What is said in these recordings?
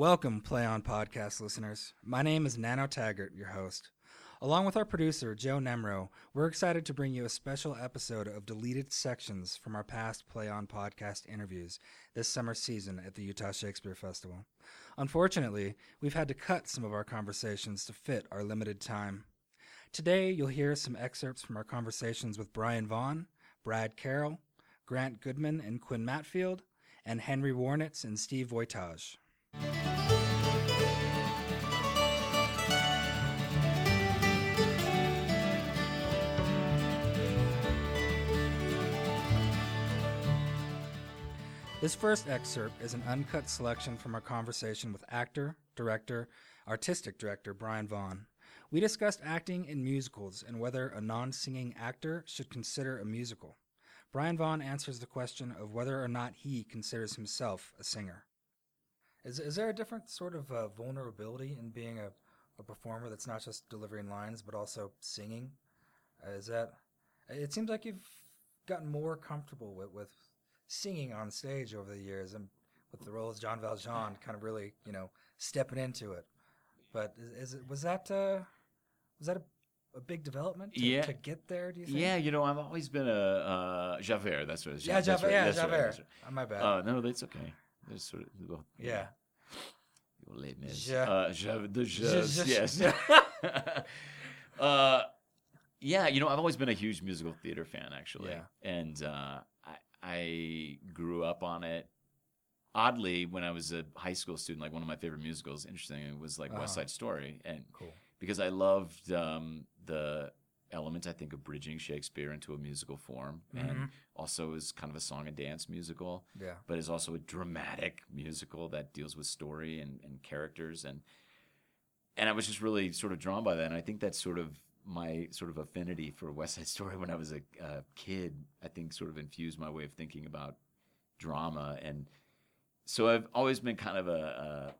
Welcome, Play On Podcast listeners. My name is Nano Taggart, your host. Along with our producer, Joe Nemro, we're excited to bring you a special episode of deleted sections from our past Play On Podcast interviews this summer season at the Utah Shakespeare Festival. Unfortunately, we've had to cut some of our conversations to fit our limited time. Today, you'll hear some excerpts from our conversations with Brian Vaughn, Brad Carroll, Grant Goodman and Quinn Mattfeld, and Henry Woronicz and Steve Voitage. This first excerpt is an uncut selection from our conversation with actor, director, artistic director Brian Vaughn. We discussed acting in musicals and whether a non singing actor should consider a musical. Brian Vaughn answers the question of whether or not he considers himself a singer. Is, is there a different sort of uh, vulnerability in being a, a performer that's not just delivering lines but also singing? Uh, is that it seems like you've gotten more comfortable with, with singing on stage over the years and with the role as Jean Valjean kind of really, you know, stepping into it. But is, is it was that uh, was that a, a big development to, Yeah. to get there? Do you think? Yeah, you know, I've always been a uh, Javert. That's what it's yeah, Javert. right, Yeah, that's right, Javert. that's right. Oh, my bad. Uh, no, that's okay. There's sort of well, yeah. Your Mis. Ja- Uh, Ja- the Ja- Jazz, yes. uh, yeah, you know, I've always been a huge musical theater fan, actually. Yeah. And uh, I, grew up on it. Oddly, when I was a high school student, like one of my favorite musicals, interesting, it was like West Uh-huh. Side Story. And Cool. because I loved um, the element, I think, of bridging Shakespeare into a musical form. And Mhm. also is kind of a song and dance musical Yeah. but is also a dramatic musical that deals with story and, and characters and and I was just really sort of drawn by that and I think that's sort of my sort of affinity for West Side Story when I was a, a kid I think sort of infused my way of thinking about drama and so I've always been kind of a, a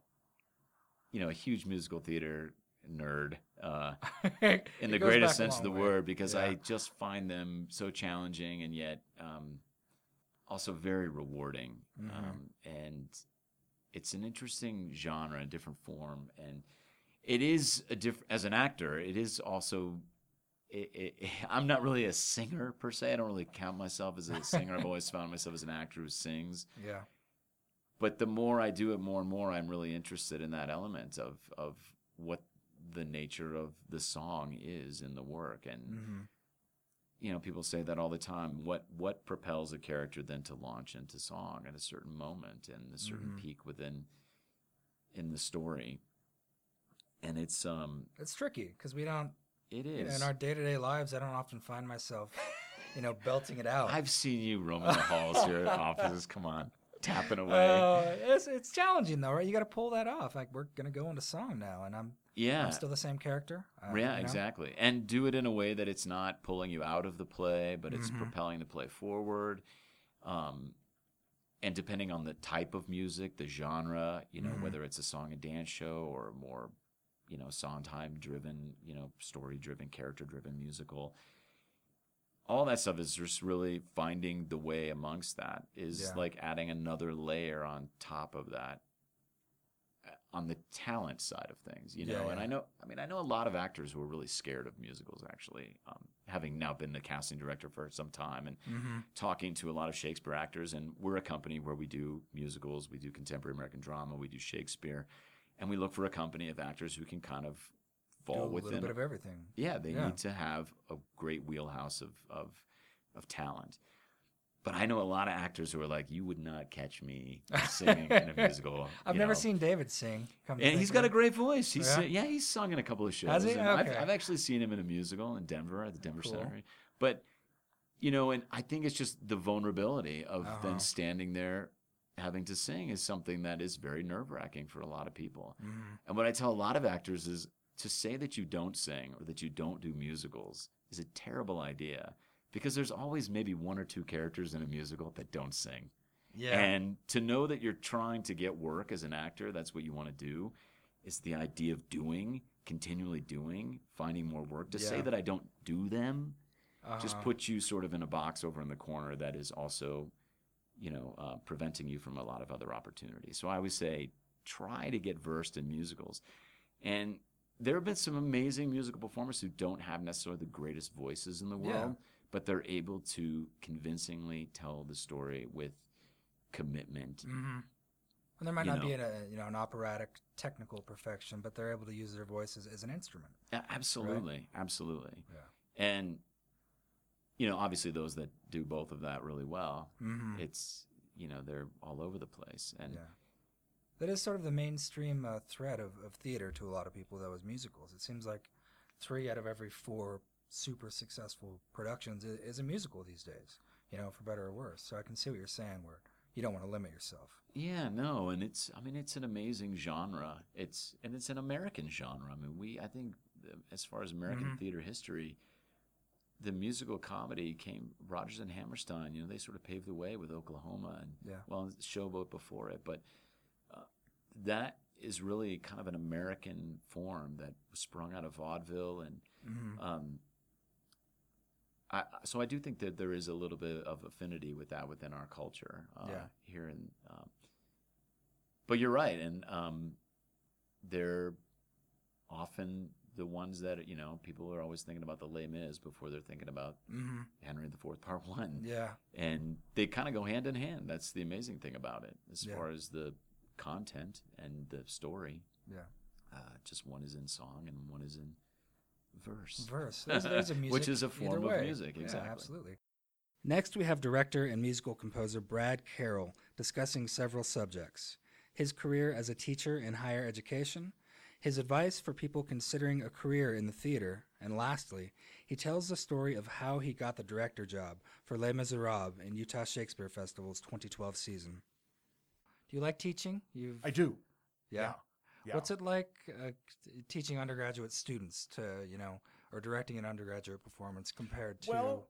you know a huge musical theater nerd uh, in the greatest sense of the word because I just find them so challenging and yet um, also very rewarding. Mhm. Um, and it's an interesting genre, a different form, and it is a diff- as an actor. It is also. It, it, I'm not really a singer per se. I don't really count myself as a singer. I've always found myself as an actor who sings. Yeah. But the more I do it, more and more I'm really interested in that element of of what the nature of the song is in the work and hmm you know people say that all the time what what propels a character then to launch into song at a certain moment and a certain Mhm. peak within in the story and it's um It's tricky because we don't it is you know, in our day to day lives. I don't often find myself, you know, belting it out. i've seen you roaming the halls here at offices come on tapping away Uh, it's it's challenging though, right? You got to pull that off. Like we're gonna go into song now, and I'm yeah I'm still the same character. uh, yeah, you know? exactly. And do it in a way that it's not pulling you out of the play, but it's Mhm. propelling the play forward. Um, and depending on the type of music, the genre, you know, Mhm. whether it's a song and dance show or more, you know, Sondheim driven, you know, story driven, character driven musical. All that stuff is just really finding the way amongst that is Yeah. like adding another layer on top of that uh, on the talent side of things, you know. Yeah, And. I know, I mean, I know a lot of actors who are really scared of musicals. Actually, um, having now been the casting director for some time and Mhm. talking to a lot of Shakespeare actors, and we're a company where we do musicals, we do contemporary American drama, we do Shakespeare, and we look for a company of actors who can kind of Do fall a little within bit of everything. yeah, they Yeah. need to have a great wheelhouse of, of of talent. But I know a lot of actors who are like, you would not catch me singing in a musical. I've never know. seen David sing. And he's got a great voice. He's Yeah? yeah, he's sung in a couple of shows. Has he? and I've, I've actually seen him in a musical in Denver at the Denver Cool. Center. But you know, and I think it's just the vulnerability of Uh-huh. then standing there having to sing is something that is very nerve wracking for a lot of people. Mhm. And what I tell a lot of actors is to say that you don't sing or that you don't do musicals is a terrible idea because there's always maybe one or two characters in a musical that don't sing. Yeah. And to know that you're trying to get work as an actor, that's what you want to do, is the idea of doing, continually doing, finding more work. To say that I don't do them just Uh-huh. puts you sort of in a box over in the corner that is also, you know, uh, preventing you from a lot of other opportunities. So I would say, try to get versed in musicals. And there have been some amazing musical performers who don't have necessarily the greatest voices in the Yeah. world, but they're able to convincingly tell the story with commitment. Mm-hmm. And there might You not be know. an, a, you know an operatic technical perfection, but they're able to use their voices as an instrument. Absolutely, absolutely. Yeah. And you know, obviously those that do both of that really well, Mm-hmm. it's you know, they're all over the place. And Yeah. That is sort of the mainstream uh, thread of, of theater to a lot of people, though, is musicals. It seems like three out of every four super successful productions is, is a musical these days, you know, for better or worse. So I can see what you're saying, where you don't want to limit yourself. Yeah, no, and it's I mean it's an amazing genre. It's and it's an American genre. I mean, we I think uh, as far as American Mhm. theater history, the musical comedy came Rodgers and Hammerstein, you know, they sort of paved the way with Oklahoma and Yeah. well, Showboat before it, but uh, that is really kind of an American form that sprung out of vaudeville and Mm-hmm. um, I, so I do think that there is a little bit of affinity with that within our culture uh, Yeah. here in. Um, but you're right, and um, they're often the ones that you know people are always thinking about the Les Mis before they're thinking about Mm-hmm. Henry the Fourth Part One, Yeah. and they kind of go hand in hand. That's the amazing thing about it, as Yeah. far as the content and the story. Yeah. Uh, just one is in song and one is in verse. Verse. There's, there's a music. Which is a form of way. music, Yeah, exactly. absolutely. Next, we have director and musical composer Brad Carroll discussing several subjects his career as a teacher in higher education, his advice for people considering a career in the theater, and lastly, he tells the story of how he got the director job for Les Miserables in Utah Shakespeare Festival's 2012 season. Do you like teaching? You've I do. yeah. Yeah. What's it like uh, teaching undergraduate students to, you know, or directing an undergraduate performance compared to? Well,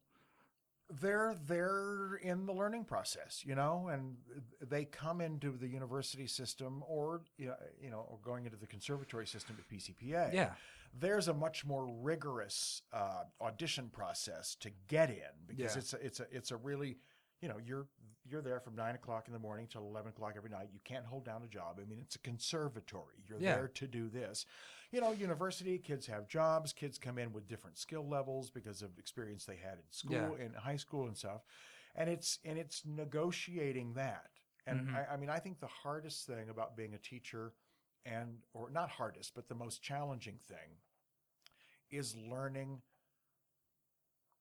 they're they're in the learning process, you know, and they come into the university system or you know, or going into the conservatory system at PCPA. yeah, There's a much more rigorous uh, audition process to get in because Yeah. it's a, it's a it's a really you know you're you're there from nine o'clock in the morning till eleven o'clock every night. You can't hold down a job. I mean, it's a conservatory. You're Yeah. there to do this. You know, university kids have jobs. Kids come in with different skill levels because of experience they had in school, in high school, and stuff. And it's and it's negotiating that. And Mhm. I, I mean, I think the hardest thing about being a teacher, and or not hardest, but the most challenging thing, is learning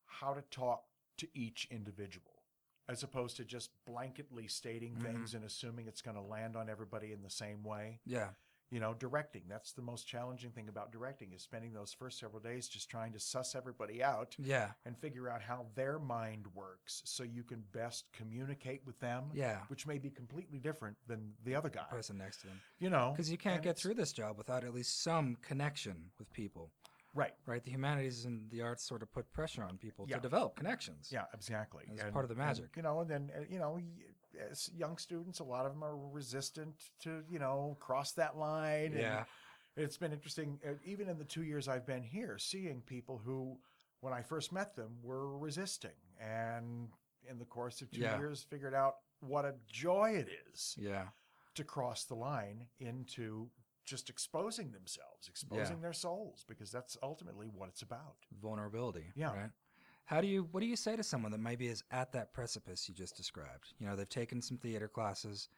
how to talk to each individual as opposed to just blanketly stating Mhm. things and assuming it's going to land on everybody in the same way yeah, you know directing that's the most challenging thing about directing is spending those first several days just trying to suss everybody out yeah, and figure out how their mind works so you can best communicate with them yeah. which may be completely different than the other guy Person next to them, you know because you can't get through this job without at least some connection with people, right right? The humanities and the arts sort of put pressure on people Yeah. to develop connections. Yeah, exactly. It's part of the magic. you know, and then uh, you know, young students, a lot of them are resistant to you know cross that line. and yeah, it's been interesting, uh, even in the two years I've been here, seeing people who, when I first met them, were resisting, and in the course of two Yeah. years, figured out what a joy it is yeah, to cross the line into just exposing themselves, exposing their souls, because that's ultimately what it's about. vulnerability. Yeah. Right. How do you? What do you say to someone that maybe is at that precipice you just described? You know, they've taken some theater classes,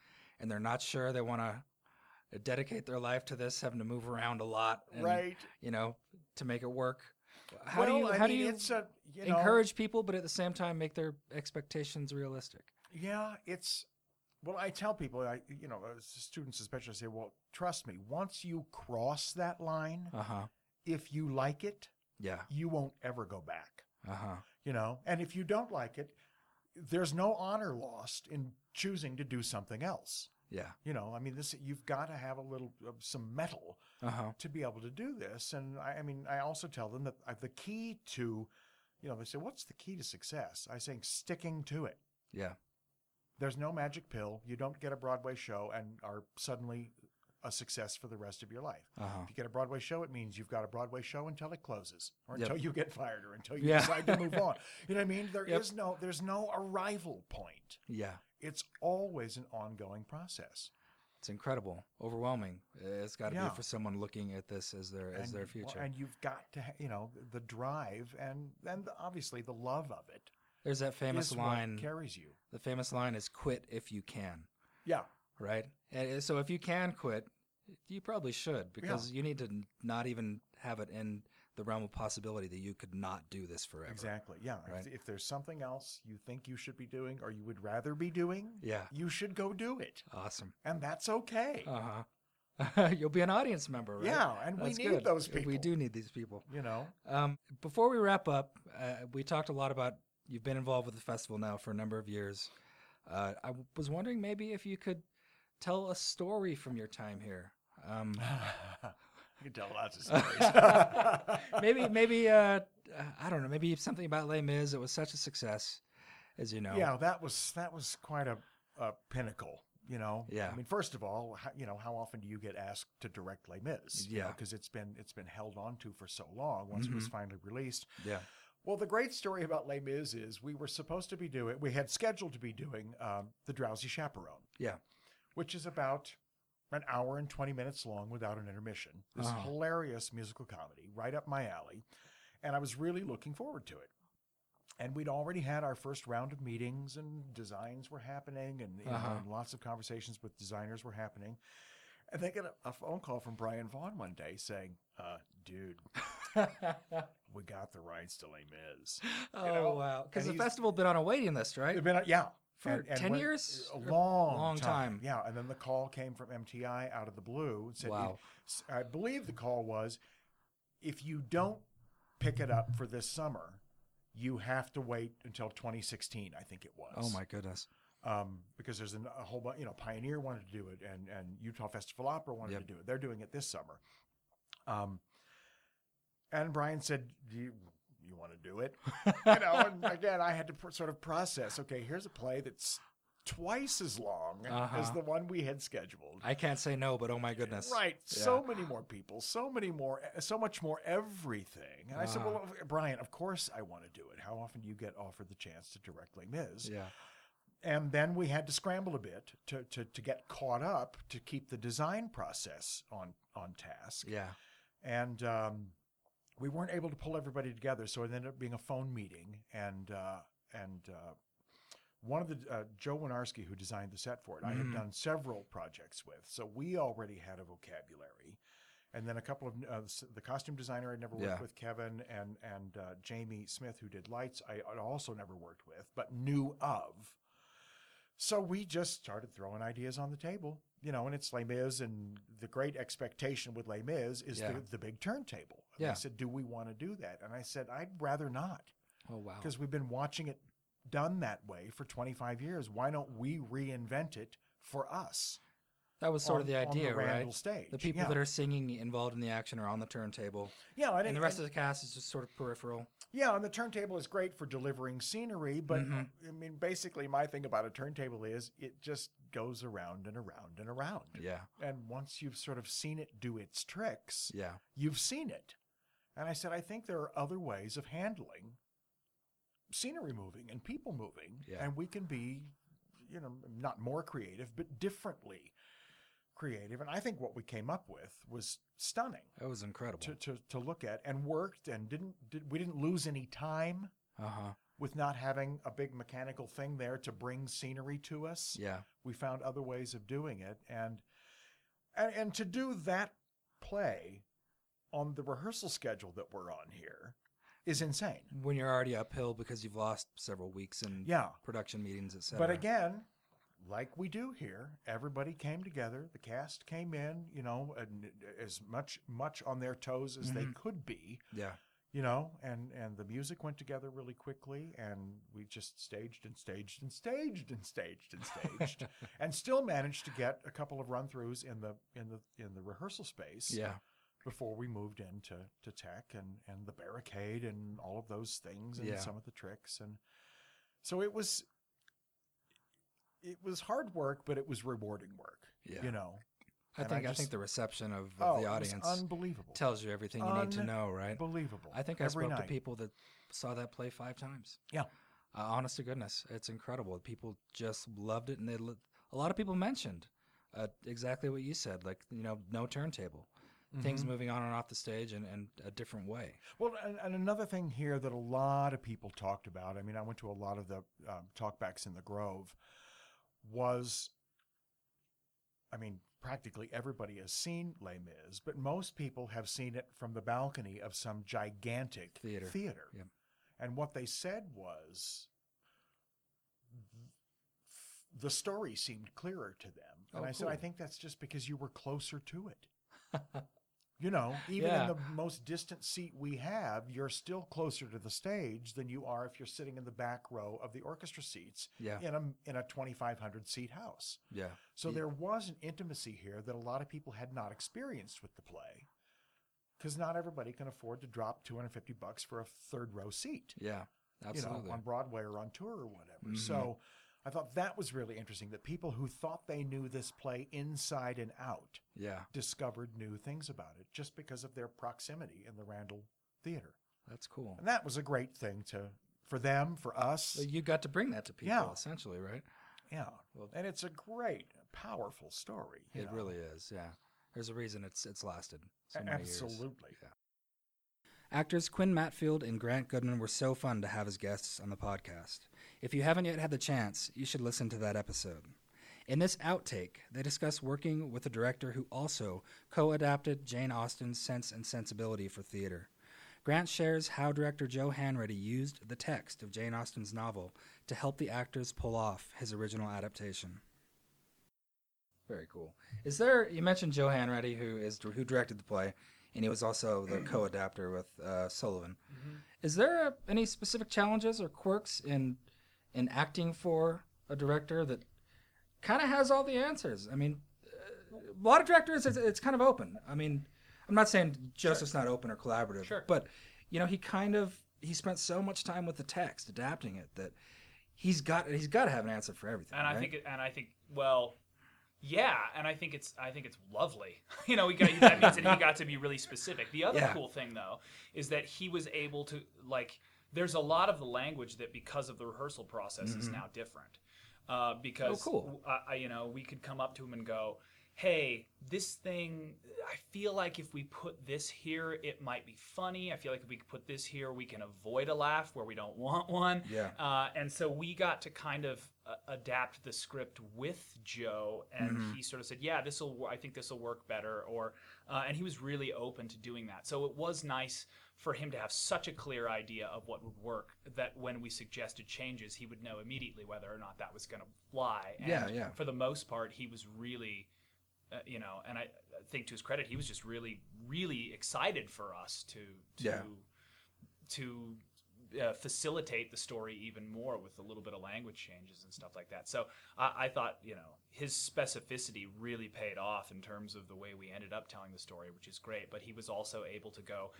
and they're not sure they want to dedicate their life to this, having to move around a lot, and, right. You know, to make it work. How well, do you? I How mean, do you it's a, you know, encourage people, but at the same time make their expectations realistic? Yeah, it's well. I tell people, I you know, students especially say, well, trust me. Once you cross that line, Uh huh. if you like it, Yeah. you won't ever go back. Uh huh. You know, and if you don't like it, there's no honor lost in choosing to do something else. Yeah. You know, I mean, this you've got to have a little of some metal Uh huh. to be able to do this. And I, I mean, I also tell them that uh, the key to, you know, they say, what's the key to success? I say, sticking to it. Yeah. There's no magic pill. You don't get a Broadway show and are suddenly a success for the rest of your life. Uh huh. If you get a Broadway show, it means you've got a Broadway show until it closes, or Yep. until you get fired, or until you Yeah. decide to move on. You know what I mean? There is Yep. no, there's no arrival point. Yeah. It's always an ongoing process. It's incredible, overwhelming. It's got to Yeah. be for someone looking at this as their as and, their well, future. and you've got to ha- you know the drive and and obviously the love of it There's that famous is line. carries you The famous line is "Quit if you can." yeah right? And so if you can quit, you probably should because you need to not even have it in the realm of possibility that you could not do this forever. exactly yeah If- Right. if, there's something else you think you should be doing or you would rather be doing Yeah. you should go do it Awesome. and that's okay Uh huh. You'll be an audience member, right? yeah and That's we need good. those people We do need these people. you know Um, before we wrap up, uh, we talked a lot about you've been involved with the festival now for a number of years. Uh, I was wondering maybe if you could tell a story from your time here. Um, you can tell lots of stories maybe, maybe uh, I don't know. Maybe something about Les Mis. It was such a success, as you know. yeah that was that was quite a, a pinnacle you know Yeah. i mean first of all how, you know how often do you get asked to direct les mis Yeah. because it's been it's been held on to for so long once it was Mhm. finally released Yeah. well the great story about les mis is we were supposed to be doing we had scheduled to be doing um, the drowsy chaperone Yeah. Which is about an hour and 20 minutes long without an intermission this Uh-huh. hilarious musical comedy right up my alley and i was really looking forward to it and we'd already had our first round of meetings and designs were happening and, Uh-huh. and lots of conversations with designers were happening and they get a, a phone call from brian vaughn one day saying uh, dude we got the rights to les mis oh know, wow! Because the festival been on a waiting list, right? Been, yeah. For 10 years? A long, long time. Yeah. And then the call came from MTI out of the blue and said, Wow. I believe the call was if you don't pick it up for this summer, you have to wait until 2016, I think it was. Oh my goodness! Um, because there's an, a whole bunch, you know, Pioneer wanted to do it and, and Utah Festival Opera wanted Yep. to do it. They're doing it this summer. Um, and Brian said, do you, you want to do it? you know, and again, I had to pr- sort of process. Okay, here's a play that's twice as long as Uh-huh. the one we had scheduled. I can't say no, but oh my goodness! Right, Yeah. so many more people, so many more, so much more everything. And I said, Uh-huh. "Well, Brian, of course I want to do it. How often do you get offered the chance to direct Les Mis?" Yeah. and then we had to scramble a bit to, to, to get caught up to keep the design process on on task Yeah. and um, we weren't able to pull everybody together so it ended up being a phone meeting and uh, and uh, one of the uh, Jo Winiarski who designed the set for it I had done several projects with so we already had a vocabulary and then a couple of uh, the costume designer I'd never worked Yeah. with Kevin and and uh, Jamie Smith who did lights I also never worked with but knew of so we just started throwing ideas on the table, you know, and it's Les Mis, and the great expectation with Les Mis is Yeah. the, the big turntable. And Yeah. They said, "Do we want to do that?" And I said, "I'd rather not, Oh wow! because we've been watching it done that way for 25 years. Why don't we reinvent it for us?" That was sort on- of the idea, Randall right? Stage. The people yeah. that are singing involved in the action are on the turntable, yeah, and, and the rest and- of the cast is just sort of peripheral. Yeah, and the turntable is great for delivering scenery, but Mhm. I mean, basically, my thing about a turntable is it just goes around and around and around. Yeah. And once you've sort of seen it do its tricks, Yeah. you've seen it. And I said, I think there are other ways of handling scenery moving and people moving, Yeah. and we can be, you know, not more creative, but differently creative. And I think what we came up with was stunning That was incredible. to, to, to look at and worked and didn't did, we didn't lose any time Uh huh. with not having a big mechanical thing there to bring scenery to us Yeah. we found other ways of doing it and and, and to do that play on the rehearsal schedule that we're on here is insane When you're already uphill because you've lost several weeks in yeah production meetings, etc. but again like we do here everybody came together the cast came in you know and as much much on their toes as they Mhm. could be yeah. you know and and the music went together really quickly and we just staged and staged and staged and staged and staged and still managed to get a couple of run throughs in the in the in the rehearsal space Yeah. before we moved into to tech and and the barricade and all of those things and Yeah. some of the tricks and so it was it was hard work but it was rewarding work Yeah. you know I And think I, just- think the reception of, of oh the audience unbelievable tells you everything you need to know, right? unbelievable I think I every spoke night to people that saw that play five times. Yeah. Uh, honest to goodness, it's incredible. People just loved it, and they a lot of people mentioned uh, exactly what you said. Like you know, no turntable, Mm-hmm. things moving on and off the stage in, in a different way. Well, and, and another thing here that a lot of people talked about, I mean, I went to a lot of the um, talkbacks in the Grove, was, I mean, practically everybody has seen Les Mis, but most people have seen it from the balcony of some gigantic Theater. theater. Yep. And what they said was the story seemed clearer to them. And Oh, I said, I think that's just because you were closer to it. You know, even Yeah. in the most distant seat we have, you're still closer to the stage than you are if you're sitting in the back row of the orchestra seats Yeah. in a in a 2,500 seat house. Yeah. So Ye- there was an intimacy here that a lot of people had not experienced with the play, because not everybody can afford to drop 250 bucks for a third row seat, Yeah. Absolutely. you know, on Broadway or on tour or whatever. Mhm. So I thought that was really interesting that people who thought they knew this play inside and out yeah. discovered new things about it just because of their proximity in the Randall Theater. That's cool. And that was a great thing to for them, for us. You got to bring that to people, Yeah. essentially, right? yeah. Well- and it's a great, powerful story. It know. really is. Yeah. There's a reason it's it's lasted so A- many years. Absolutely. Yeah. Actors Quinn Mattfeld and Grant Goodman were so fun to have as guests on the podcast. If you haven't yet had the chance, you should listen to that episode. In this outtake, they discuss working with a director who also co adapted Jane Austen's Sense and Sensibility for theater. Grant shares how director Joe Hanreddy used the text of Jane Austen's novel to help the actors pull off his original adaptation. Very cool. Is there? You mentioned Joe Hanreddy, who is who directed the play, and he was also the co-adapter with uh, Sullivan. Is there any specific challenges or quirks in in acting for a director that kind of has all the answers? I mean, a lot of directors, it's, it's kind of open. I mean, I'm not saying Joseph's not open or collaborative, Sure. but you know, he kind of he spent so much time with the text, adapting it that he's got he's got to have an answer for everything. and I think, it, and I think, well, yeah, and I think it's, I think it's lovely. you know, we got that means that he got to be really specific. The other Yeah. cool thing, though, is that he was able to like. There's a lot of the language that, because of the rehearsal process, is now different. Uh, because Mm-hmm. Oh, cool. I, I, you know, we could come up to him and go, "Hey, this thing, I feel like if we put this here, it might be funny. I feel like if we put this here, we can avoid a laugh where we don't want one." Yeah. Uh, and so we got to kind of uh, adapt the script with Joe, and Mm-hmm. he sort of said, "Yeah, this will. I think this will work better." Or, uh, and he was really open to doing that. So it was nice for him to have such a clear idea of what would work that when we suggested changes, he would know immediately whether or not that was going to fly. And Yeah, yeah. For the most part, he was really. Uh, you know, and I I think to his credit, he was just really, really excited for us to to Yeah. to uh, facilitate the story even more with a little bit of language changes and stuff like that. So I, I thought, you know, his specificity really paid off in terms of the way we ended up telling the story, which is great. But he was also able to go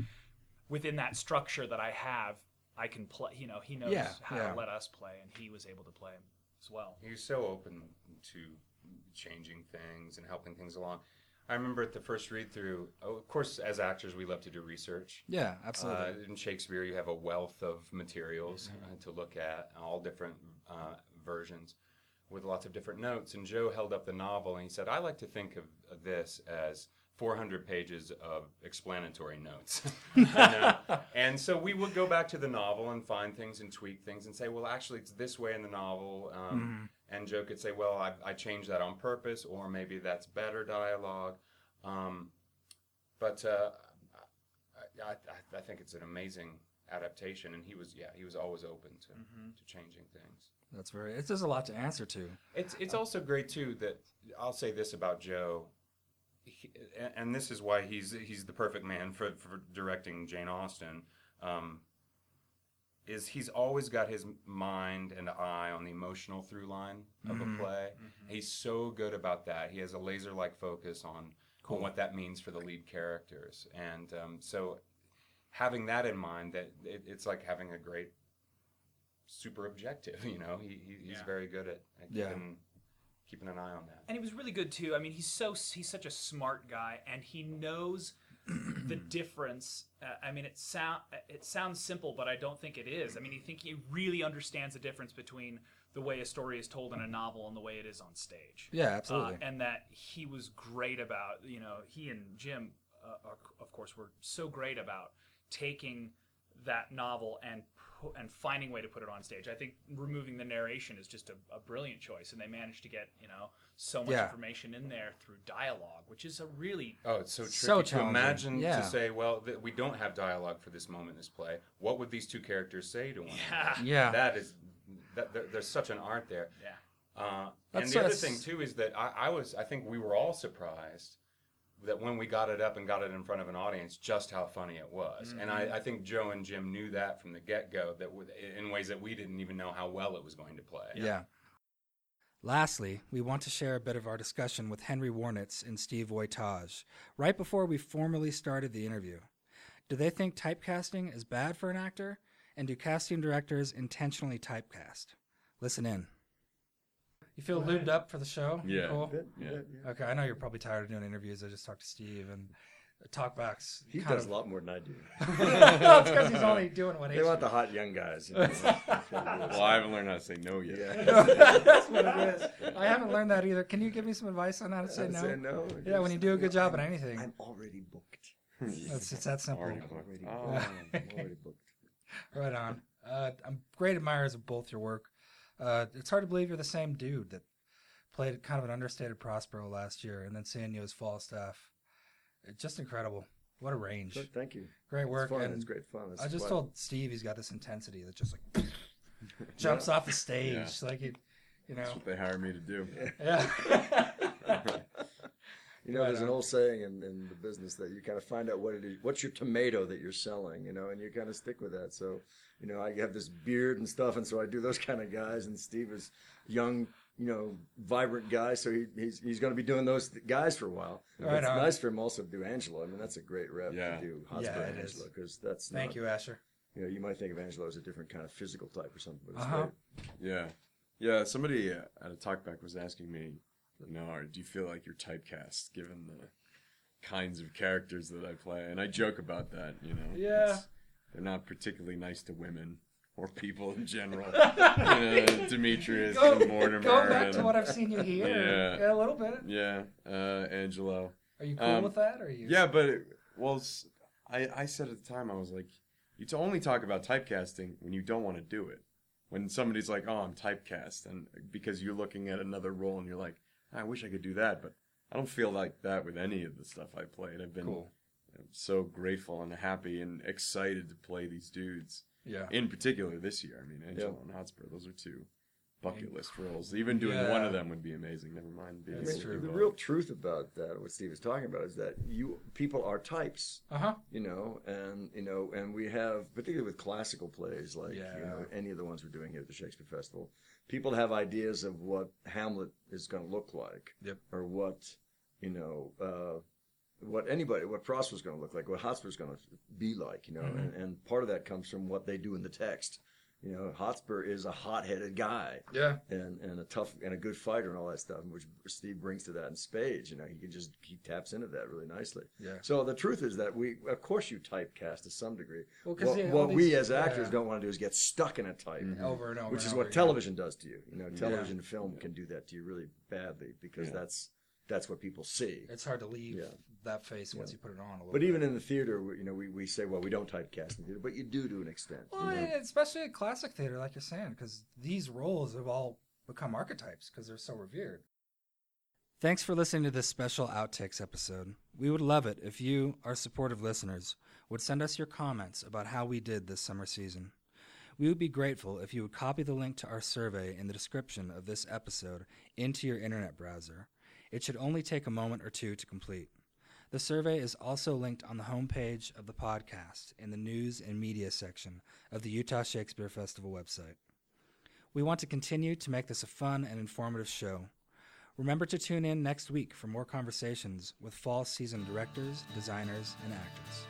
within that structure that I have. I can play. You know, he knows Yeah, how yeah. to let us play, and he was able to play as well. He was so open to changing things and helping things along. I remember at the first read through, oh, of course, as actors, we love to do research. Yeah, absolutely. Uh, in Shakespeare, you have a wealth of materials uh, to look at, all different uh, versions with lots of different notes. And Joe held up the novel and he said, I like to think of, this as 400 pages of explanatory notes. and, and so we would go back to the novel and find things and tweak things and say, well, actually, it's this way in the novel. Um, And Joe could say, well, I, I changed that on purpose, or maybe that's better dialogue. Um, but uh, I, I, I think it's an amazing adaptation, and he was yeah he was always open to, to changing things. That's very. It's there's a lot to answer to. It's it's also great too that I'll say this about Joe, he, and, and this is why he's he's the perfect man for for directing Jane Austen. Um, is he's always got his mind and eye on the emotional through line of a play. He's so good about that. He has a laser like focus on, on what that means for the lead characters, and um, so having that in mind, that it, it's like having a great super objective. You know, he, he he's Yeah. very good at, at Yeah. keeping keeping an eye on that. and he was really good too. I mean, he's so he's such a smart guy, and he knows the difference. Uh, I mean, it sound it sounds simple, but I don't think it is. I mean, I think he really understands the difference between the way a story is told in a novel and the way it is on stage. Yeah, absolutely. Uh, and that he was great about, you know, he and Jim, uh, are, of course, were so great about taking that novel and and finding a way to put it on stage. I think removing the narration is just a, a brilliant choice, and they managed to get you know so much Yeah. information in there through dialogue, which is a really Oh, it's so tricky So to imagine Yeah. to say, well, th- we don't have dialogue for this moment in this play. What would these two characters say to one yeah another? yeah. That is, that, there, there's such an art there. yeah. Uh, and the other thing too is that I, I was, I think we were all surprised that when we got it up and got it in front of an audience, just how funny it was. And I, mm-hmm. I think Joe and Jim knew that from the get go, that in ways that we didn't even know how well it was going to play. Yeah. Lastly, we want to share a bit of our discussion with Henry Woronicz and Steve Voitage right before we formally started the interview. Do they think typecasting is bad for an actor? And do casting directors intentionally typecast? Listen in. You feel lubed up for the show? Yeah. Cool? Yeah. Okay, I know you're probably tired of doing interviews. I just talked to Steve and talkbacks. He kind does of- a lot more than I do. no, it's because he's only doing what They want the hot young guys. You know? Well, I haven't learned how to say no yet. yeah. That's what it is. I haven't learned that either. Can you give me some advice on how to say no? say no. Yeah, when you do a good job at anything. I'm already booked. It's, it's that simple. Already booked. already, Oh. I'm already booked. Right on. Uh, I'm great admirers of both your work. Uh, it's hard to believe you're the same dude that played kind of an understated Prospero last year, and then seeing you as Falstaff. It's just incredible. What a range. Good, Thank you. Great work. It's fun. and It's great fun. It's I just fun. told Steve he's got this intensity that just like jumps off the stage, Yeah. like it, you know. That's what they hire me to do. Yeah. You know, Right there's an old saying in, in the business that you kind of find out what it is, what's your tomato that you're selling, you know, and you kind of stick with that. So, you know, I have this beard and stuff, and so I do those kind of guys. And Steve is young, you know, vibrant guy, so he, he's he's going to be doing those th- guys for a while. Right it's on. nice for him also to do Angelo. I mean, that's a great rep Yeah. to do Hotspur Yeah, and. Angelo because that's Thank not, you, Asher. You know, you might think of Angelo as a different kind of physical type or something, but it's Uh-huh. great. Yeah. Yeah. Somebody uh, at a talkback was asking me, you know, or do you feel like you're typecast given the kinds of characters that I play? And I joke about that, you know. Yeah. It's- They're not particularly nice to women or people in general. you know, Demetrius Go, and Mortimer. go back and, to what I've seen you here. Yeah. Yeah, a little bit. Yeah. Uh, Angelo. Are you cool Um, with that? Or are you? Yeah, but it, well, I I said at the time I was like, you to only talk about typecasting when you don't want to do it. When somebody's like, "Oh, I'm typecast," and because you're looking at another role and you're like, "I wish I could do that," but I don't feel like that with any of the stuff I played. I've been Cool. so grateful and happy and excited to play these dudes. Yeah. In particular, this year. I mean, Angelo and Hotspur; those are two bucket list roles. Even doing Yeah. one of them would be amazing. Never mind being I That's mean, true. the involved. real truth about that, what Steve was talking about, is that you people are types. Uh huh. you know, and you know, and we have particularly with classical plays like Yeah. you know any of the ones we're doing here at the Shakespeare Festival, people have ideas of what Hamlet is going to look like, Yep. or what you know, uh, what anybody, what Prosper's going to look like, what Hotspur's going to be like, you know, Mm-hmm. and, and part of that comes from what they do in the text. You know, Hotspur is a hot-headed guy Yeah. and, and a tough and a good fighter and all that stuff, which Steve brings to that in spades. You know, he can just he taps into that really nicely. Yeah. So the truth is that we, of course, you typecast to some degree. Well, 'cause what yeah, all what we as actors yeah. don't want to do is get stuck in a type, mm-hmm. Over and over. which is over what again. television does to you. You know, mm-hmm. television and film can do that to you really badly because Yeah. that's that's what people see. It's hard to leave Yeah. That face once you put it on a little But bit. even in the theater, we- you know, we, we say, well, we don't typecast in theater, but you do to an extent. you Well, know? yeah, especially at classic theater, like you're saying, because these roles have all become archetypes because they're so revered. Thanks for listening to this special Outtakes episode. We would love it if you, our supportive listeners, would send us your comments about how we did this summer season. We would be grateful if you would copy the link to our survey in the description of this episode into your internet browser. It should only take a moment or two to complete. The survey is also linked on the homepage of the podcast in the news and media section of the Utah Shakespeare Festival website. We want to continue to make this a fun and informative show. Remember to tune in next week for more conversations with fall season directors, designers, and actors.